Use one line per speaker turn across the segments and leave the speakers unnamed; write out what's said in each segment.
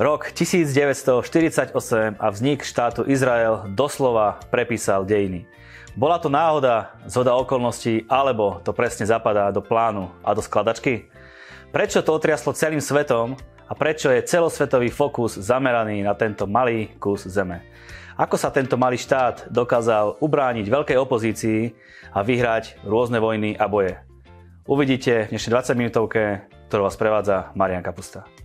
Rok 1948 a vznik štátu Izrael doslova prepísal dejiny. Bola to náhoda, zhoda okolností, alebo to presne zapadá do plánu a do skladačky? Prečo to otriaslo celým svetom a prečo je celosvetový fokus zameraný na tento malý kus zeme? Ako sa tento malý štát dokázal ubrániť veľkej opozícii a vyhrať rôzne vojny a boje? Uvidíte v dnešnej 20 minútovke, ktorú vás prevádza Marian Kapusta.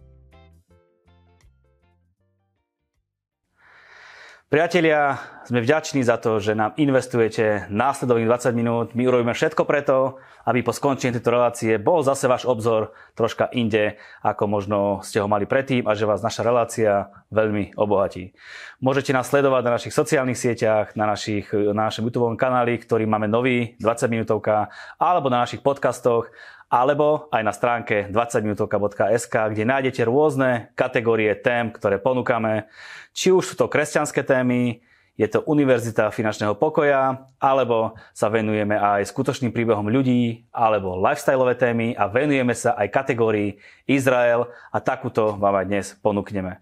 Priatelia, sme vďační za to, že nám investujete následovných 20 minút. My urobíme všetko preto, aby po skončení tejto relácie bol zase váš obzor troška inde, ako možno ste ho mali predtým a že vás naša relácia veľmi obohatí. Môžete nás sledovať na našich sociálnych sieťach, na, našich, na našom YouTube kanáli, ktorý máme nový 20 minútovka, alebo na našich podcastoch alebo aj na stránke 20minutovka.sk, kde nájdete rôzne kategórie tém, ktoré ponúkame. Či už sú to kresťanské témy, je to Univerzita finančného pokoja, alebo sa venujeme aj skutočným príbehom ľudí, alebo lifestyleové témy a venujeme sa aj kategórii Izrael a takúto vám aj dnes ponúkneme.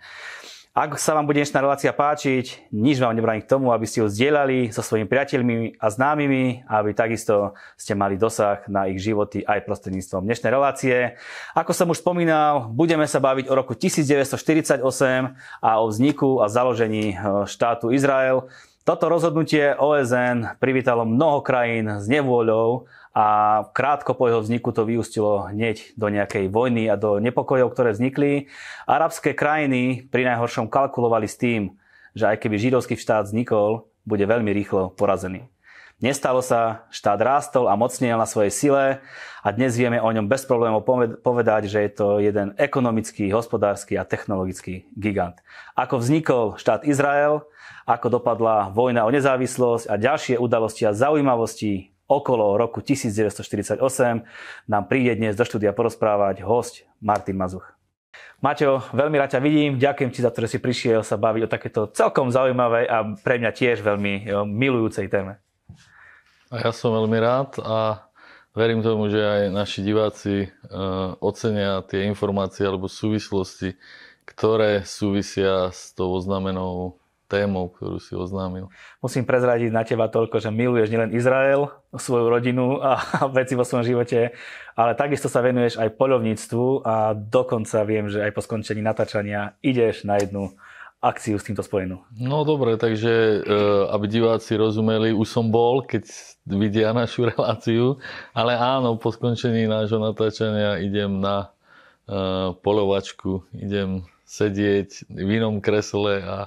Ak sa vám bude dnešná relácia páčiť, nič vám nebráni k tomu, aby ste ju zdieľali so svojimi priateľmi a známymi, aby takisto ste mali dosah na ich životy aj prostredníctvom dnešnej relácie. Ako som už spomínal, budeme sa baviť o roku 1948 a o vzniku a založení e, štátu Izrael. Toto rozhodnutie OSN privítalo mnoho krajín s nevôľou a krátko po jeho vzniku to vyústilo hneď do nejakej vojny a do nepokojov, ktoré vznikli. Arabské krajiny pri najhoršom kalkulovali s tým, že aj keby židovský štát vznikol, bude veľmi rýchlo porazený. Nestalo sa, štát rástol a mocnil na svojej sile a dnes vieme o ňom bez problémov povedať, že je to jeden ekonomický, hospodársky a technologický gigant. Ako vznikol štát Izrael, ako dopadla vojna o nezávislosť a ďalšie udalosti a zaujímavosti okolo roku 1948 nám príde dnes do štúdia porozprávať host Martin Mazuch. Maťo, veľmi rád ťa vidím, ďakujem ti za to, že si prišiel sa baviť o takéto celkom zaujímavej a pre mňa tiež veľmi milujúcej téme.
A ja som veľmi rád a verím tomu, že aj naši diváci uh, ocenia tie informácie alebo súvislosti, ktoré súvisia s tou oznamenou témou, ktorú si oznámil.
Musím prezradiť na teba toľko, že miluješ nielen Izrael, svoju rodinu a veci vo svojom živote, ale takisto sa venuješ aj poľovníctvu a dokonca viem, že aj po skončení natáčania ideš na jednu akciu s týmto spojenú.
No dobre, takže e, aby diváci rozumeli, už som bol, keď vidia našu reláciu, ale áno, po skončení nášho natáčania idem na uh, polovačku, idem sedieť v inom kresle a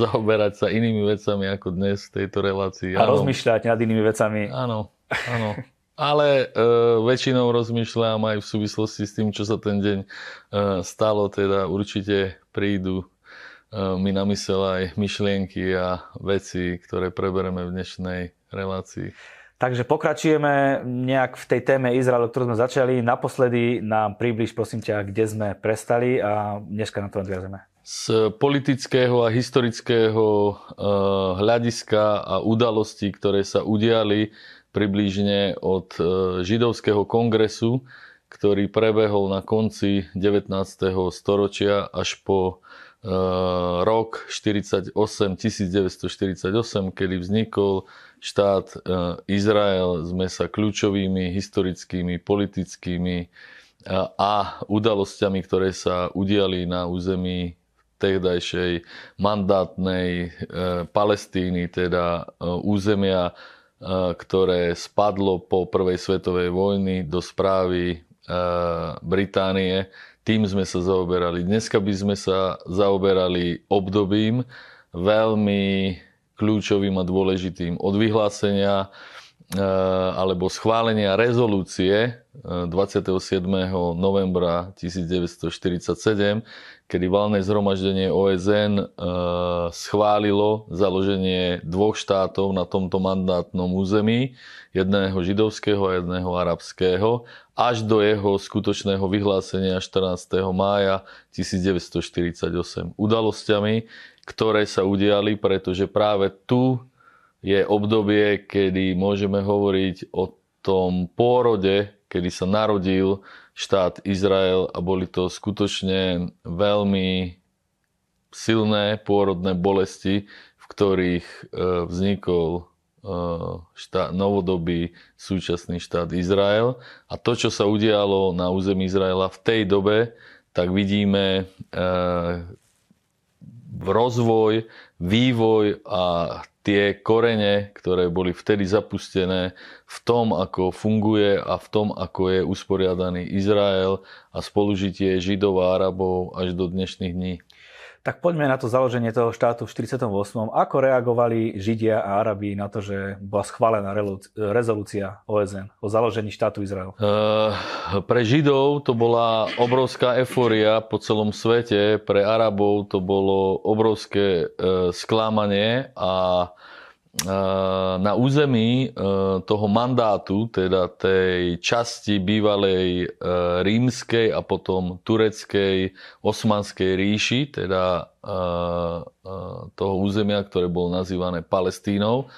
zaoberať sa inými vecami ako dnes v tejto relácii.
A áno. rozmýšľať nad inými vecami.
Áno, áno. Ale e, väčšinou rozmýšľam aj v súvislosti s tým, čo sa ten deň e, stalo, teda určite prídu e, mi na mysel aj myšlienky a veci, ktoré prebereme v dnešnej relácii.
Takže pokračujeme nejak v tej téme Izraelu, ktorú sme začali. Naposledy nám približ, prosím ťa, kde sme prestali a dneska na to nadviazeme
z politického a historického eh, hľadiska a udalostí, ktoré sa udiali približne od eh, židovského kongresu, ktorý prebehol na konci 19. storočia až po eh, rok 48, 1948, kedy vznikol štát Izrael, sme sa kľúčovými historickými, politickými a udalosťami, ktoré sa udiali na území tehdajšej mandátnej e, Palestíny, teda e, územia, e, ktoré spadlo po prvej svetovej vojny do správy Británie. Tým sme sa zaoberali. Dneska by sme sa zaoberali obdobím veľmi kľúčovým a dôležitým od vyhlásenia alebo schválenia rezolúcie 27. novembra 1947, kedy valné zhromaždenie OSN e, schválilo založenie dvoch štátov na tomto mandátnom území, jedného židovského a jedného arabského, až do jeho skutočného vyhlásenia 14. mája 1948. Udalosťami, ktoré sa udiali, pretože práve tu je obdobie, kedy môžeme hovoriť o tom pôrode kedy sa narodil štát Izrael a boli to skutočne veľmi silné pôrodné bolesti, v ktorých e, vznikol e, štát, novodobý súčasný štát Izrael. A to, čo sa udialo na území Izraela v tej dobe, tak vidíme rozvoj, vývoj a tie korene, ktoré boli vtedy zapustené v tom, ako funguje a v tom, ako je usporiadaný Izrael a spolužitie Židov a Arabov až do dnešných dní.
Tak poďme na to založenie toho štátu v 48. Ako reagovali Židia a Arabi na to, že bola schválená rezolúcia OSN o založení štátu Izrael? Uh,
pre Židov to bola obrovská eufória po celom svete, pre Arabov to bolo obrovské uh, sklamanie a na území e, toho mandátu, teda tej časti bývalej e, rímskej a potom tureckej osmanskej ríši, teda e, toho územia, ktoré bolo nazývané Palestínou,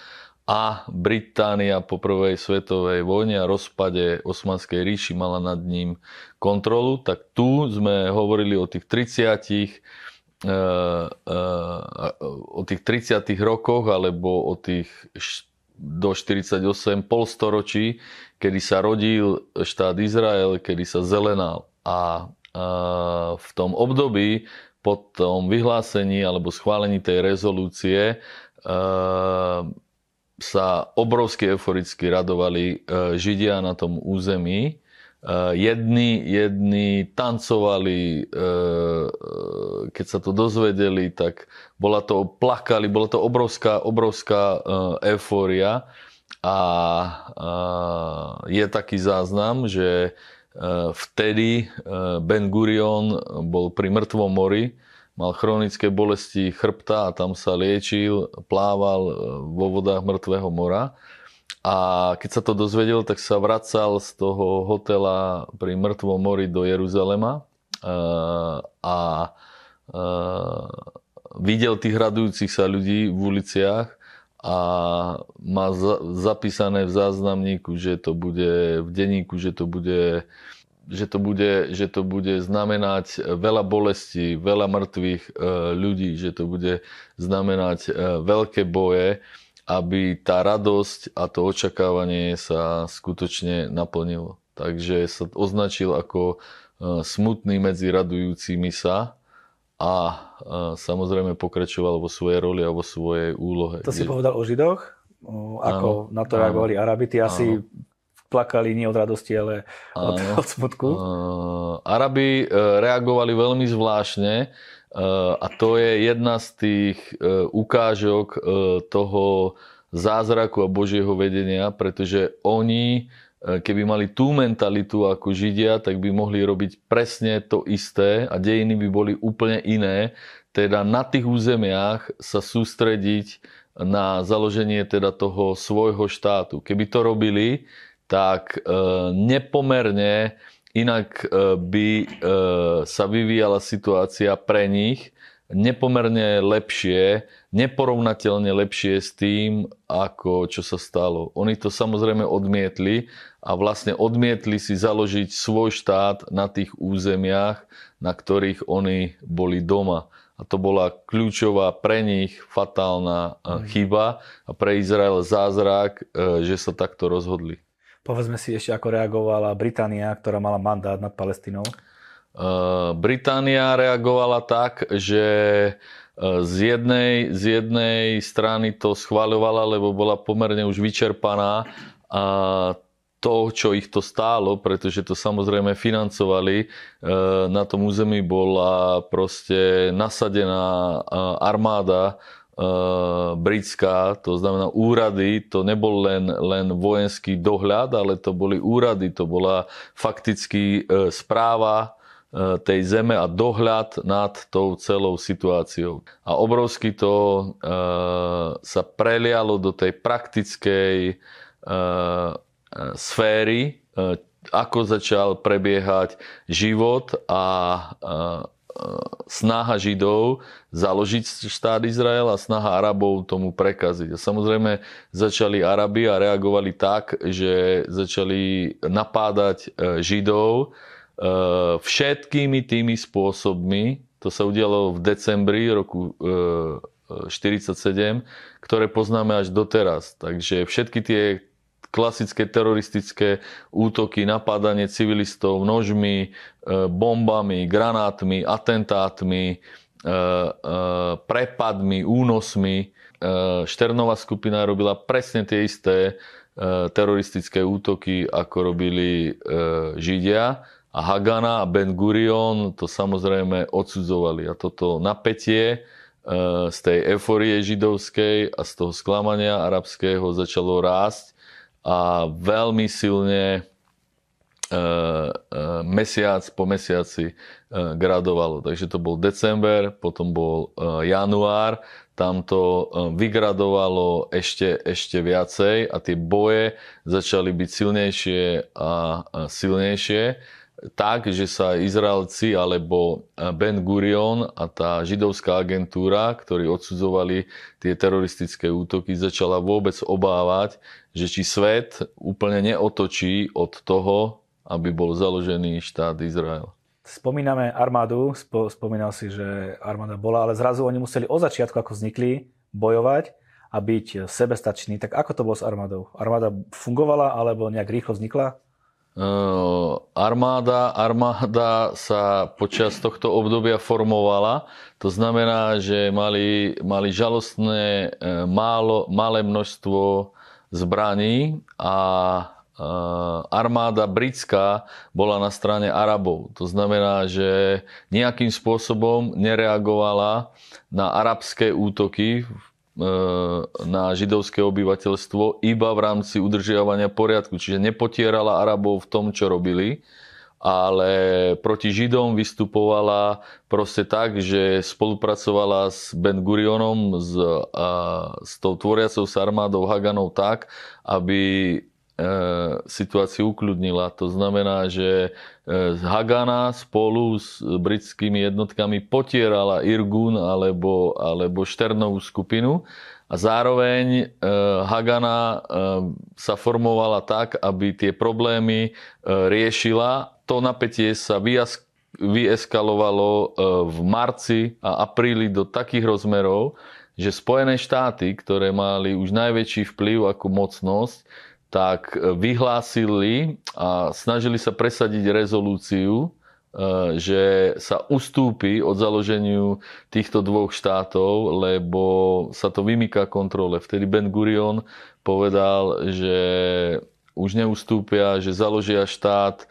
a Británia po prvej svetovej vojne a rozpade Osmanskej ríši mala nad ním kontrolu, tak tu sme hovorili o tých 30 Eh, eh, o tých 30 rokoch alebo o tých do 48 polstoročí, kedy sa rodil štát Izrael, kedy sa zelenal. A v tom období po tom vyhlásení alebo schválení tej rezolúcie sa obrovsky euforicky radovali Židia na tom území jedni, jedni tancovali, eh, keď sa to dozvedeli, tak bola to, plakali, bola to obrovská, obrovská eh, eufória. A je taký záznam, že vtedy Ben Gurion bol pri mŕtvom mori, mal chronické bolesti chrbta a tam sa liečil, plával vo vodách mŕtvého mora a keď sa to dozvedel, tak sa vracal z toho hotela pri Mŕtvom mori do Jeruzalema eh, a eh, videl tých radujúcich sa ľudí v uliciach a má zapísané v záznamníku, že to bude v denníku, že to bude že to, bude, že to bude znamenať veľa bolesti, veľa mŕtvych eh, ľudí, že to bude znamenať veľké boje aby tá radosť a to očakávanie sa skutočne naplnilo. Takže sa označil ako e, smutný medzi radujúcimi sa a e, samozrejme pokračoval vo svojej roli a vo svojej úlohe.
To si povedal o Židoch? Ako áno, na to reagovali Arabi? Ty asi áno. plakali nie od radosti, ale od, od smutku? Uh,
Arabi reagovali veľmi zvláštne a to je jedna z tých e, ukážok e, toho zázraku a Božieho vedenia, pretože oni, e, keby mali tú mentalitu ako Židia, tak by mohli robiť presne to isté a dejiny by boli úplne iné. Teda na tých územiach sa sústrediť na založenie teda toho svojho štátu. Keby to robili, tak nepomerne Inak e, by e, sa vyvíjala situácia pre nich nepomerne lepšie, neporovnateľne lepšie s tým, ako čo sa stalo. Oni to samozrejme odmietli a vlastne odmietli si založiť svoj štát na tých územiach, na ktorých oni boli doma. A to bola kľúčová pre nich fatálna e, mhm. chyba a pre Izrael zázrak, že sa takto rozhodli.
Povedzme si ešte, ako reagovala Británia, ktorá mala mandát nad Palestínou.
Uh, Británia reagovala tak, že uh, z jednej, z jednej strany to schváľovala, lebo bola pomerne už vyčerpaná a to, čo ich to stálo, pretože to samozrejme financovali, uh, na tom území bola proste nasadená armáda Eh, britská, to znamená úrady, to nebol len, len vojenský dohľad, ale to boli úrady, to bola fakticky eh, správa eh, tej zeme a dohľad nad tou celou situáciou. A obrovsky to sa prelialo do tej praktickej sféry, ako začal prebiehať život a snaha Židov založiť štát Izrael a snaha Arabov tomu prekaziť. A samozrejme začali Arabi a reagovali tak, že začali napádať e, Židov všetkými tými spôsobmi, to sa udialo v decembri roku 47, ktoré poznáme až doteraz. Takže všetky tie klasické teroristické útoky, napádanie civilistov nožmi, e, bombami, granátmi, atentátmi, e, e, prepadmi, únosmi. Šternová skupina robila presne tie isté teroristické útoky, ako robili Židia. A Hagana a Ben Gurion to samozrejme odsudzovali. A toto napätie z tej euforie židovskej a z toho sklamania arabského začalo rásť a veľmi silne e, e, mesiac po mesiaci e, gradovalo. Takže to bol december, potom bol január, tam to vygradovalo ešte, ešte viacej a tie boje začali byť silnejšie a silnejšie tak, že sa Izraelci alebo Ben Gurion a tá židovská agentúra, ktorí odsudzovali tie teroristické útoky, začala vôbec obávať, že či svet úplne neotočí od toho, aby bol založený štát Izrael.
Spomíname armádu, spomínal si, že armáda bola, ale zrazu oni museli od začiatku, ako vznikli, bojovať a byť sebestační. Tak ako to bolo s armádou? Armáda fungovala alebo nejak rýchlo vznikla?
Armáda, armáda sa počas tohto obdobia formovala. To znamená, že mali, mali žalostné e, málo, malé množstvo zbraní a e, armáda britská bola na strane Arabov. To znamená, že nejakým spôsobom nereagovala na arabské útoky E, na židovské obyvateľstvo iba v rámci udržiavania poriadku. Čiže nepotierala Arabov v tom, čo robili, ale proti Židom vystupovala proste tak, že spolupracovala s Ben Gurionom, s, a, s tou tvoriacou sa armádou Haganov tak, aby E, situáciu ukludnila. To znamená, že e, Hagana spolu s britskými jednotkami potierala Irgun alebo, alebo Šternovú skupinu a zároveň e, Hagana sa formovala tak, aby tie problémy riešila. To napätie sa vyeskalovalo v marci a apríli do takých rozmerov, že Spojené štáty, ktoré mali už najväčší vplyv ako mocnosť, tak e, vyhlásili a snažili sa presadiť rezolúciu, e, že sa ustúpi od založeniu týchto dvoch štátov, lebo sa to vymýka kontrole. Vtedy Ben Gurion povedal, že už neustúpia, že založia štát e,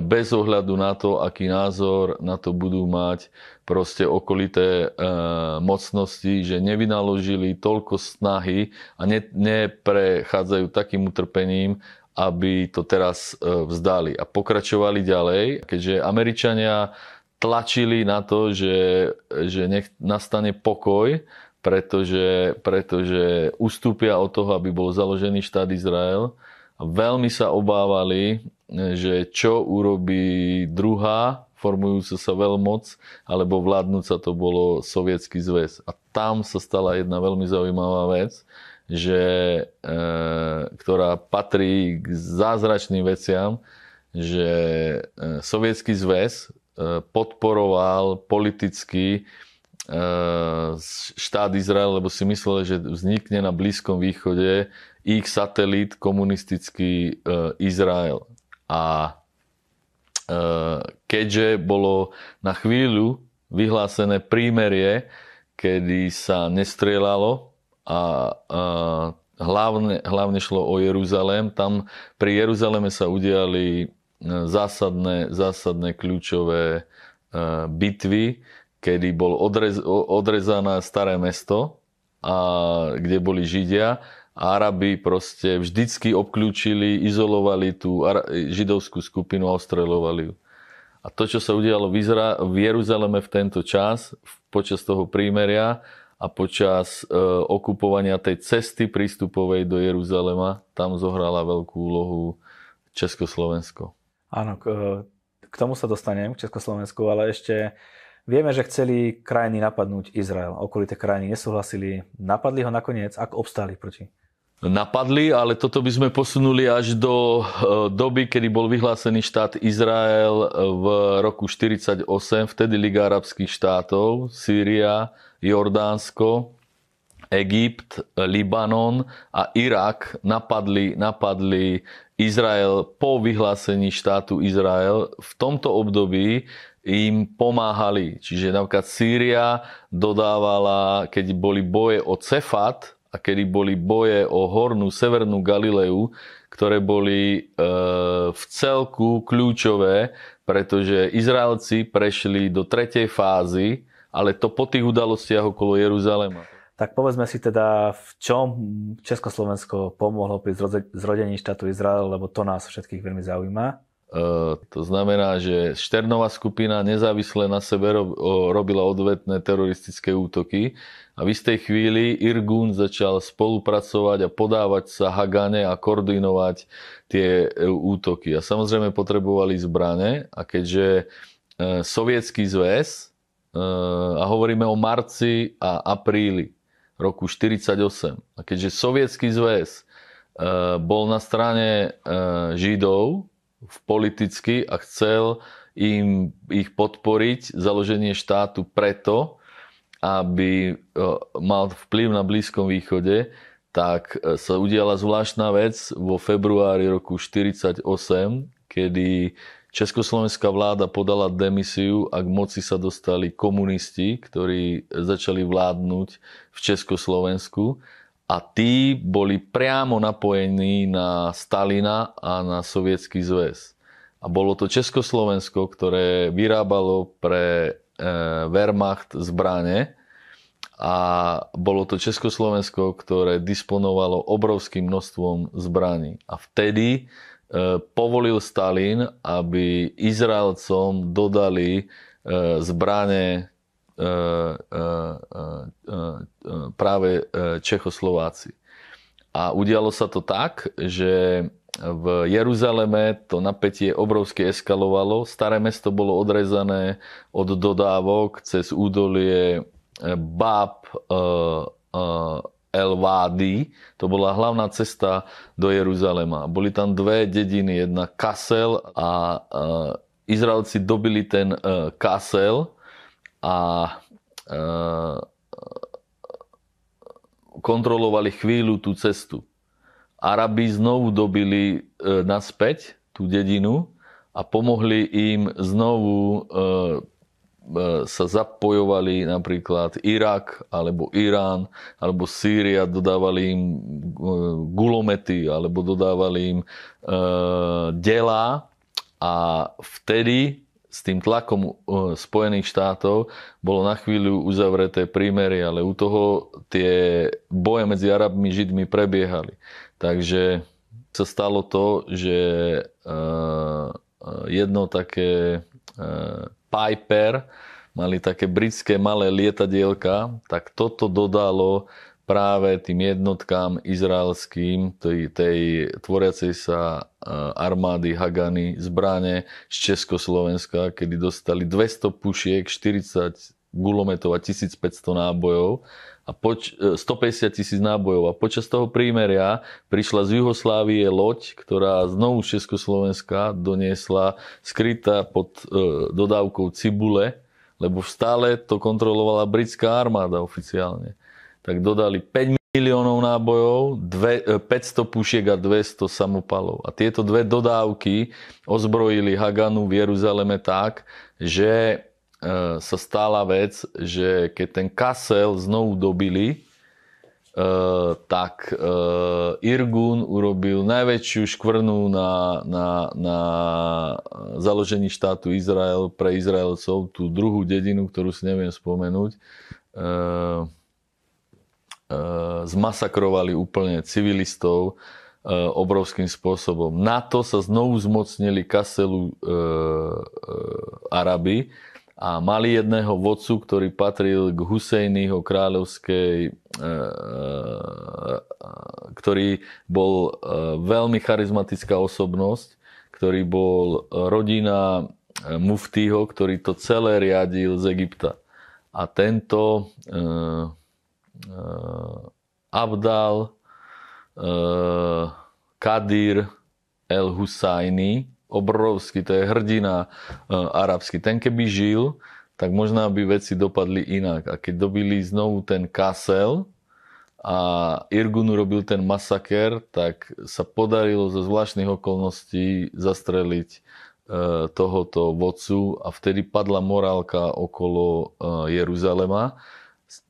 bez ohľadu na to, aký názor na to budú mať proste okolité e, mocnosti, že nevynaložili toľko snahy a ne, neprechádzajú takým utrpením, aby to teraz e, vzdali a pokračovali ďalej, keďže Američania tlačili na to, že, že nech nastane pokoj, pretože, pretože ustúpia od toho, aby bol založený štát Izrael veľmi sa obávali, že čo urobí druhá formujúca sa veľmoc, alebo vládnúca to bolo Sovietský zväz. A tam sa stala jedna veľmi zaujímavá vec, že, e, ktorá patrí k zázračným veciam, že e, Sovietský zväz e, podporoval politicky e, štát Izrael, lebo si myslel, že vznikne na Blízkom východe ich satelit komunistický e, Izrael. A e, keďže bolo na chvíľu vyhlásené prímerie, kedy sa nestrelalo a, a hlavne, hlavne šlo o Jeruzalém, tam pri Jeruzaleme sa udiali e, zásadné, zásadné kľúčové bitvy, kedy bol odrez, odrezané staré mesto, a, kde boli Židia Arabi proste vždycky obklúčili, izolovali tú židovskú skupinu a ostreľovali ju. A to, čo sa udialo v, Izra- v Jeruzaleme v tento čas, počas toho prímeria a počas e, okupovania tej cesty prístupovej do Jeruzalema, tam zohrala veľkú úlohu Československo.
Áno, k, k tomu sa dostanem, k Československu, ale ešte Vieme, že chceli krajiny napadnúť Izrael. Okolité krajiny nesúhlasili. Napadli ho nakoniec? Ako obstáli proti?
Napadli, ale toto by sme posunuli až do e, doby, kedy bol vyhlásený štát Izrael v roku 48, vtedy Liga arabských štátov, Sýria, Jordánsko, Egypt, Libanon a Irak napadli, napadli Izrael po vyhlásení štátu Izrael. V tomto období im pomáhali. Čiže napríklad Sýria dodávala, keď boli boje o Cefat a kedy boli boje o hornú severnú Galileu, ktoré boli e, v celku kľúčové, pretože Izraelci prešli do tretej fázy, ale to po tých udalostiach okolo Jeruzalema.
Tak povedzme si teda, v čom Československo pomohlo pri zrodení štátu Izrael, lebo to nás všetkých veľmi zaujíma.
Uh, to znamená, že Šternová skupina nezávisle na sebe robila odvetné teroristické útoky a v istej chvíli Irgun začal spolupracovať a podávať sa Hagane a koordinovať tie e, útoky. A samozrejme potrebovali zbrane a keďže e, Sovietský zväz, e, a hovoríme o marci a apríli roku 1948, a keďže Sovietský zväz bol na strane Židov, v politicky a chcel im ich podporiť, založenie štátu preto, aby e, mal vplyv na Blízkom východe, tak e, sa udiala zvláštna vec vo februári roku 1948, kedy Československá vláda podala demisiu a k moci sa dostali komunisti, ktorí začali vládnuť v Československu a tí boli priamo napojení na Stalina a na Sovietský zväz. A bolo to Československo, ktoré vyrábalo pre e, Wehrmacht zbrane a bolo to Československo, ktoré disponovalo obrovským množstvom zbraní. A vtedy e, povolil Stalin, aby Izraelcom dodali e, zbrane E, e, e, práve Čechoslováci. A udialo sa to tak, že v Jeruzaleme to napätie obrovsky eskalovalo. Staré mesto bolo odrezané od dodávok cez údolie Bab El Wadi. To bola hlavná cesta do Jeruzalema. Boli tam dve dediny, jedna Kasel a Izraelci dobili ten Kasel a e, kontrolovali chvíľu tú cestu. Arabi znovu dobili e, naspäť tú dedinu a pomohli im znovu e, sa zapojovali napríklad Irak alebo Irán alebo Sýria, dodávali im gulomety alebo dodávali im delá a vtedy s tým tlakom uh, Spojených štátov bolo na chvíľu uzavreté prímery, ale u toho tie boje medzi Arabmi a Židmi prebiehali. Takže sa stalo to, že uh, jedno také uh, Piper, mali také britské malé lietadielka, tak toto dodalo práve tým jednotkám izraelským, tej, tej tvoriacej sa armády Hagany, zbrane z Československa, kedy dostali 200 pušiek, 40 gulometov a 1500 nábojov a poč- 150 e, tisíc nábojov. A počas toho prímeria prišla z Juhoslávie loď, ktorá znovu z Československa doniesla skrytá pod e, dodávkou cibule, lebo stále to kontrolovala britská armáda oficiálne tak dodali 5 miliónov nábojov, 500 e, pušiek a 200 samopalov. A tieto dve dodávky ozbrojili Haganu v Jeruzaleme tak, že e, sa stala vec, že keď ten Kasel znovu dobili, e, tak Irgun urobil najväčšiu škvrnu na, na, na založení štátu Izrael pre Izraelcov, tú druhú dedinu, ktorú si neviem spomenúť E, zmasakrovali úplne civilistov e, obrovským spôsobom. Na to sa znovu zmocnili Kaselu e, Araby a mali jedného vodcu, ktorý patril k Husejnyho kráľovskej, ktorý bol veľmi charizmatická osobnosť, ktorý bol rodina muftího, ktorý to celé riadil z Egypta. A tento Abdal uh, Kadir El Husajni, obrovský, to je hrdina uh, arabský. Ten keby žil, tak možná by veci dopadli inak. A keď dobili znovu ten Kasel a Irgun robil ten masaker, tak sa podarilo zo zvláštnych okolností zastreliť tohoto vodcu a vtedy padla morálka okolo Jeruzalema.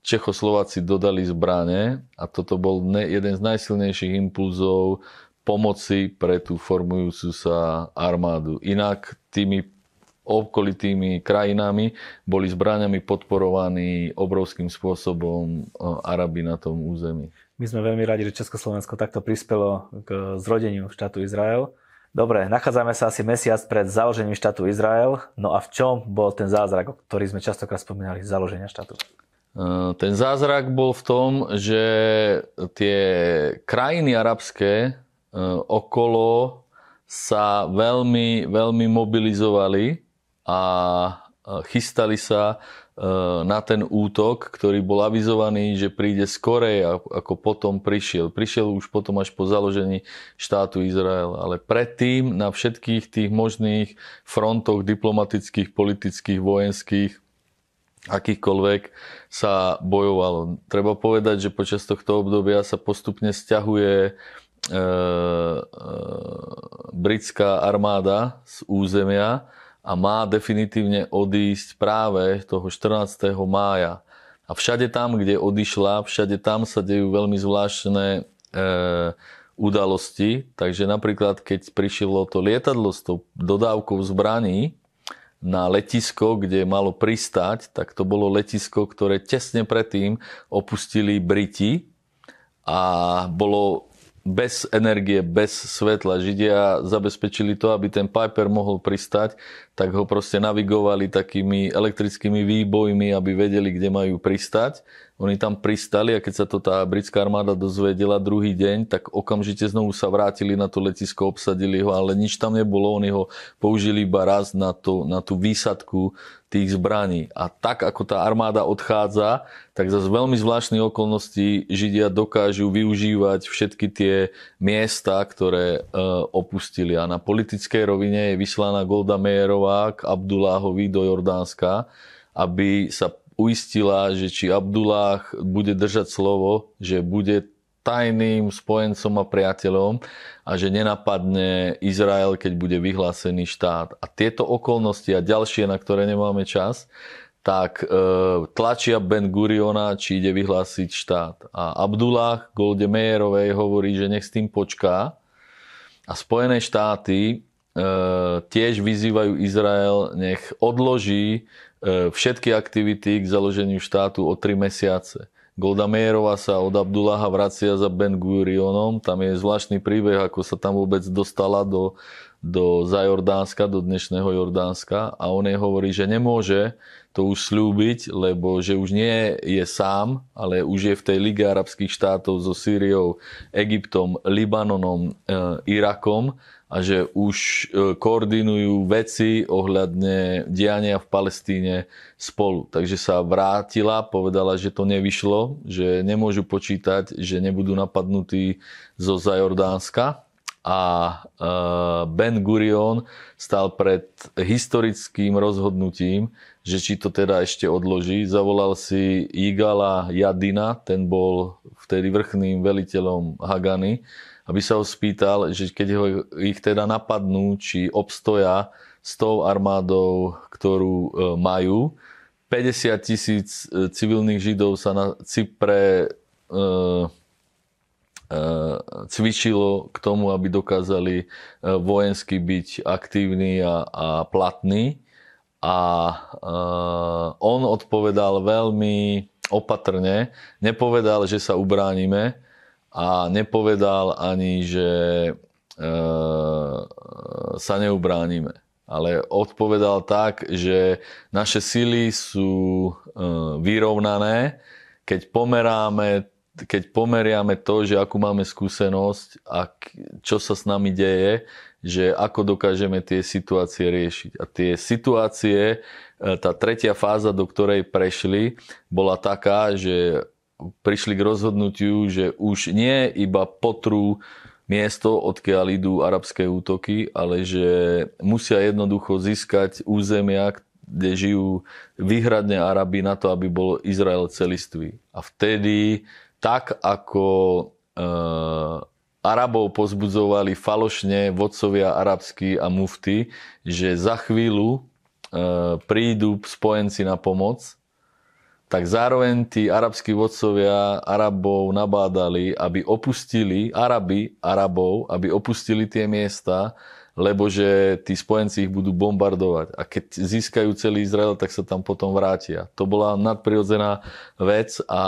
Čechoslováci dodali zbrane a toto bol jeden z najsilnejších impulzov pomoci pre tú formujúcu sa armádu. Inak tými okolitými krajinami boli zbraniami podporovaní obrovským spôsobom e, Arabi na tom území.
My sme veľmi radi, že Československo takto prispelo k zrodeniu štátu Izrael. Dobre, nachádzame sa asi mesiac pred založením štátu Izrael. No a v čom bol ten zázrak, ktorý sme častokrát spomínali, založenia štátu?
E, ten zázrak bol v tom, že tie krajiny arabské e, okolo sa veľmi, veľmi mobilizovali a chystali sa E, na ten útok, ktorý bol avizovaný, že príde skorej, ako potom prišiel. Prišiel už potom až po založení štátu Izrael. Ale predtým na všetkých tých možných frontoch diplomatických, politických, vojenských, akýchkoľvek sa bojovalo. Treba povedať, že počas tohto obdobia sa postupne stiahuje e, e, britská armáda z územia a má definitívne odísť práve toho 14. mája. A všade tam, kde odišla, všade tam sa dejú veľmi zvláštne e, udalosti. Takže napríklad, keď prišlo to lietadlo s tou dodávkou zbraní na letisko, kde malo pristať, tak to bolo letisko, ktoré tesne predtým opustili Briti a bolo bez energie, bez svetla. Židia zabezpečili to, aby ten Piper mohol pristať, tak ho proste navigovali takými elektrickými výbojmi, aby vedeli, kde majú pristať. Oni tam pristali a keď sa to tá britská armáda dozvedela druhý deň, tak okamžite znovu sa vrátili na to letisko, obsadili ho, ale nič tam nebolo. Oni ho použili iba raz na, to, na tú výsadku tých zbraní. A tak, ako tá armáda odchádza, tak za veľmi zvláštnych okolností Židia dokážu využívať všetky tie miesta, ktoré e, opustili. A na politickej rovine je vyslaná Golda Meyerová k Abduláhovi do Jordánska, aby sa uistila, že či Abdullah bude držať slovo, že bude tajným spojencom a priateľom a že nenapadne Izrael, keď bude vyhlásený štát. A tieto okolnosti a ďalšie, na ktoré nemáme čas, tak e, tlačia Ben Guriona, či ide vyhlásiť štát. A Abdullah Golde Meyerovej hovorí, že nech s tým počká. A Spojené štáty e, tiež vyzývajú Izrael, nech odloží všetky aktivity k založeniu štátu o 3 mesiace. Golda Meyerová sa od Abdullaha vracia za Ben Gurionom. Tam je zvláštny príbeh, ako sa tam vôbec dostala do, do za Jordánska, do dnešného Jordánska a on jej hovorí, že nemôže to už slúbiť, lebo že už nie je sám, ale už je v tej Lige arabských štátov so Sýriou, Egyptom, Libanonom, e, Irakom a že už e, koordinujú veci ohľadne diania v Palestíne spolu. Takže sa vrátila, povedala, že to nevyšlo, že nemôžu počítať, že nebudú napadnutí zo Zajordánska. A e, Ben Gurion stal pred historickým rozhodnutím, že či to teda ešte odloží. Zavolal si Igala Jadina, ten bol vtedy vrchným veliteľom Hagany aby sa ho spýtal, že keď ho, ich teda napadnú, či obstoja s tou armádou, ktorú e, majú. 50 tisíc e, civilných židov sa na Cypre e, cvičilo k tomu, aby dokázali vojensky byť aktívni a, a platní. A on odpovedal veľmi opatrne, nepovedal, že sa ubránime, a nepovedal ani, že sa neubránime. Ale odpovedal tak, že naše sily sú vyrovnané, keď pomeráme keď pomeriame to, že akú máme skúsenosť a čo sa s nami deje, že ako dokážeme tie situácie riešiť. A tie situácie, e, tá tretia fáza, do ktorej prešli, bola taká, že prišli k rozhodnutiu, že už nie iba potrú miesto, odkiaľ idú arabské útoky, ale že musia jednoducho získať územia, kde žijú výhradne Arabi na to, aby bol Izrael celistvý. A vtedy, tak ako e, Arabov pozbudzovali falošne vodcovia arabskí a mufty, že za chvíľu e, prídu spojenci na pomoc, tak zároveň tí arabskí vodcovia Arabov nabádali, aby opustili, Araby Arabov, aby opustili tie miesta, lebo že tí spojenci ich budú bombardovať. A keď získajú celý Izrael, tak sa tam potom vrátia. To bola nadprirodzená vec a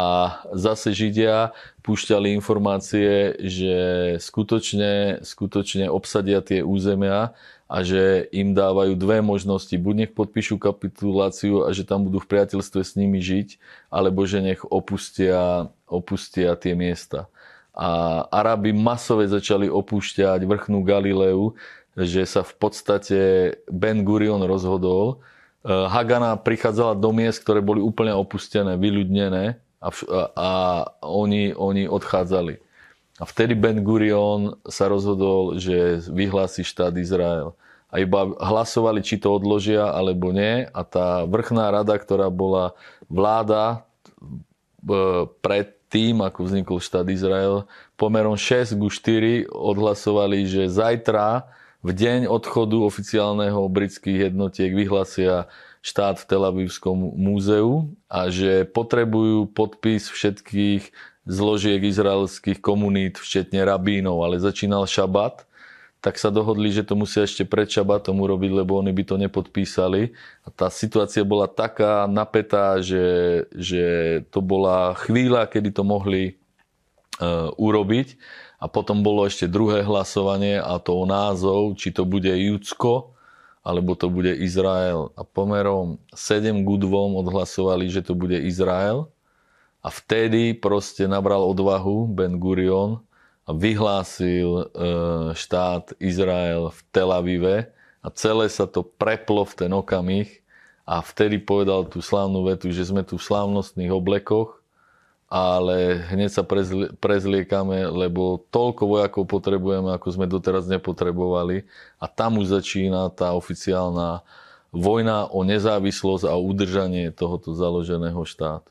zase Židia púšťali informácie, že skutočne, skutočne obsadia tie územia a že im dávajú dve možnosti. Buď nech podpíšu kapituláciu a že tam budú v priateľstve s nimi žiť, alebo že nech opustia, opustia tie miesta. A Arabi masové začali opúšťať vrchnú Galileu, že sa v podstate Ben Gurion rozhodol. E, Hagana prichádzala do miest, ktoré boli úplne opustené, vyľudnené a, a oni, oni odchádzali. A vtedy Ben Gurion sa rozhodol, že vyhlási štát Izrael. A iba hlasovali, či to odložia alebo nie. A tá vrchná rada, ktorá bola vláda e, pred tým, ako vznikol štát Izrael, pomerom 6 ku 4 odhlasovali, že zajtra v deň odchodu oficiálneho britských jednotiek vyhlasia štát v Tel Avivskom múzeu a že potrebujú podpis všetkých zložiek izraelských komunít, včetne rabínov, ale začínal šabat, tak sa dohodli, že to musia ešte pred šabatom urobiť, lebo oni by to nepodpísali. A tá situácia bola taká napätá, že, že to bola chvíľa, kedy to mohli uh, urobiť. A potom bolo ešte druhé hlasovanie a to názov, či to bude Judsko, alebo to bude Izrael. A pomerom 7 k 2 odhlasovali, že to bude Izrael. A vtedy proste nabral odvahu Ben Gurion a vyhlásil e, štát Izrael v Tel Avive a celé sa to preplo v ten okamih a vtedy povedal tú slávnu vetu, že sme tu v slávnostných oblekoch ale hneď sa prezliekame, lebo toľko vojakov potrebujeme, ako sme doteraz nepotrebovali a tam už začína tá oficiálna vojna o nezávislosť a udržanie tohoto založeného štátu.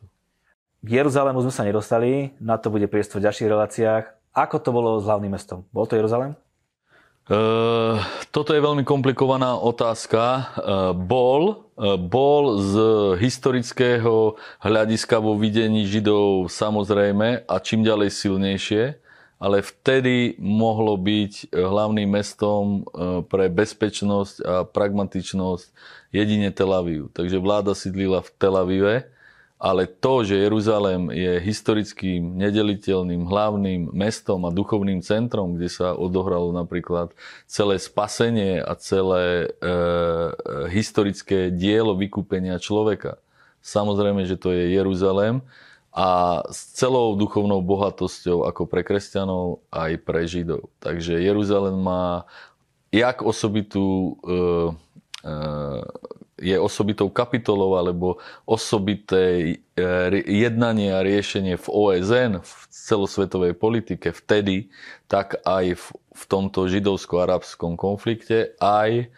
K Jeruzalému sme sa nedostali, na to bude priestor v ďalších reláciách. Ako to bolo s hlavným mestom? Bol to Jeruzalém?
Uh, toto je veľmi komplikovaná otázka. Uh, bol, uh, bol z historického hľadiska vo videní Židov samozrejme a čím ďalej silnejšie, ale vtedy mohlo byť hlavným mestom pre bezpečnosť a pragmatičnosť jedine Tel Aviv. Takže vláda sídlila v Tel Avive ale to, že Jeruzalém je historickým, nedeliteľným hlavným mestom a duchovným centrom, kde sa odohralo napríklad celé spasenie a celé e, e, historické dielo vykúpenia človeka. Samozrejme, že to je Jeruzalém a s celou duchovnou bohatosťou ako pre kresťanov aj pre Židov. Takže Jeruzalém má jak osobitú e, e, je osobitou kapitolou alebo osobité e, jednanie a riešenie v OSN, v celosvetovej politike vtedy, tak aj v, v tomto židovsko-arabskom konflikte, aj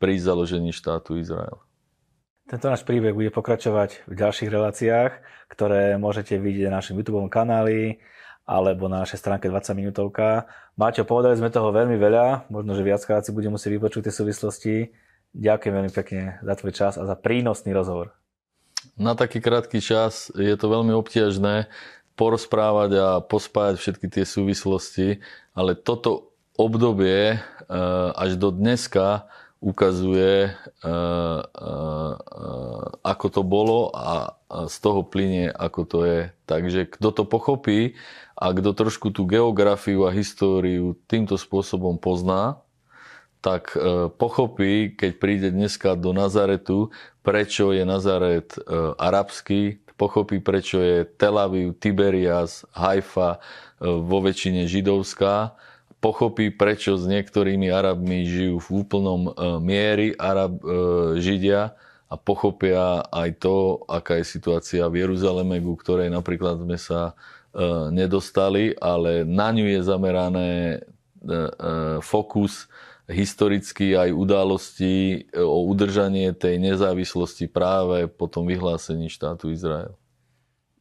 pri založení štátu Izrael.
Tento náš príbeh bude pokračovať v ďalších reláciách, ktoré môžete vidieť na našom YouTube kanáli alebo na našej stránke 20 minútovka. Máťo, povedali sme toho veľmi veľa, možno, že viackrát si budeme musieť vypočuť tie súvislosti. Ďakujem veľmi pekne za tvoj čas a za prínosný rozhovor.
Na taký krátky čas je to veľmi obťažné porozprávať a pospájať všetky tie súvislosti, ale toto obdobie eh, až do dneska ukazuje, eh, eh, ako to bolo a z toho plynie, ako to je. Takže kto to pochopí a kto trošku tú geografiu a históriu týmto spôsobom pozná, tak e, pochopí, keď príde dneska do Nazaretu, prečo je Nazaret e, arabský, pochopí, prečo je Tel Aviv, Tiberias, Haifa e, vo väčšine židovská, pochopí, prečo s niektorými Arabmi žijú v úplnom miery Arab, Židia a pochopia aj to, aká je situácia v Jeruzaleme, ku ktorej napríklad sme sa nedostali, ale na ňu je zamerané fokus historicky aj udalosti o udržanie tej nezávislosti práve po tom vyhlásení štátu Izrael.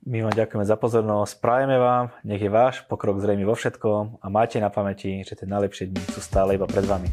My vám ďakujeme za pozornosť, prajeme vám, nech je váš pokrok zrejmy vo všetkom a máte na pamäti, že tie najlepšie dni sú stále iba pred vami.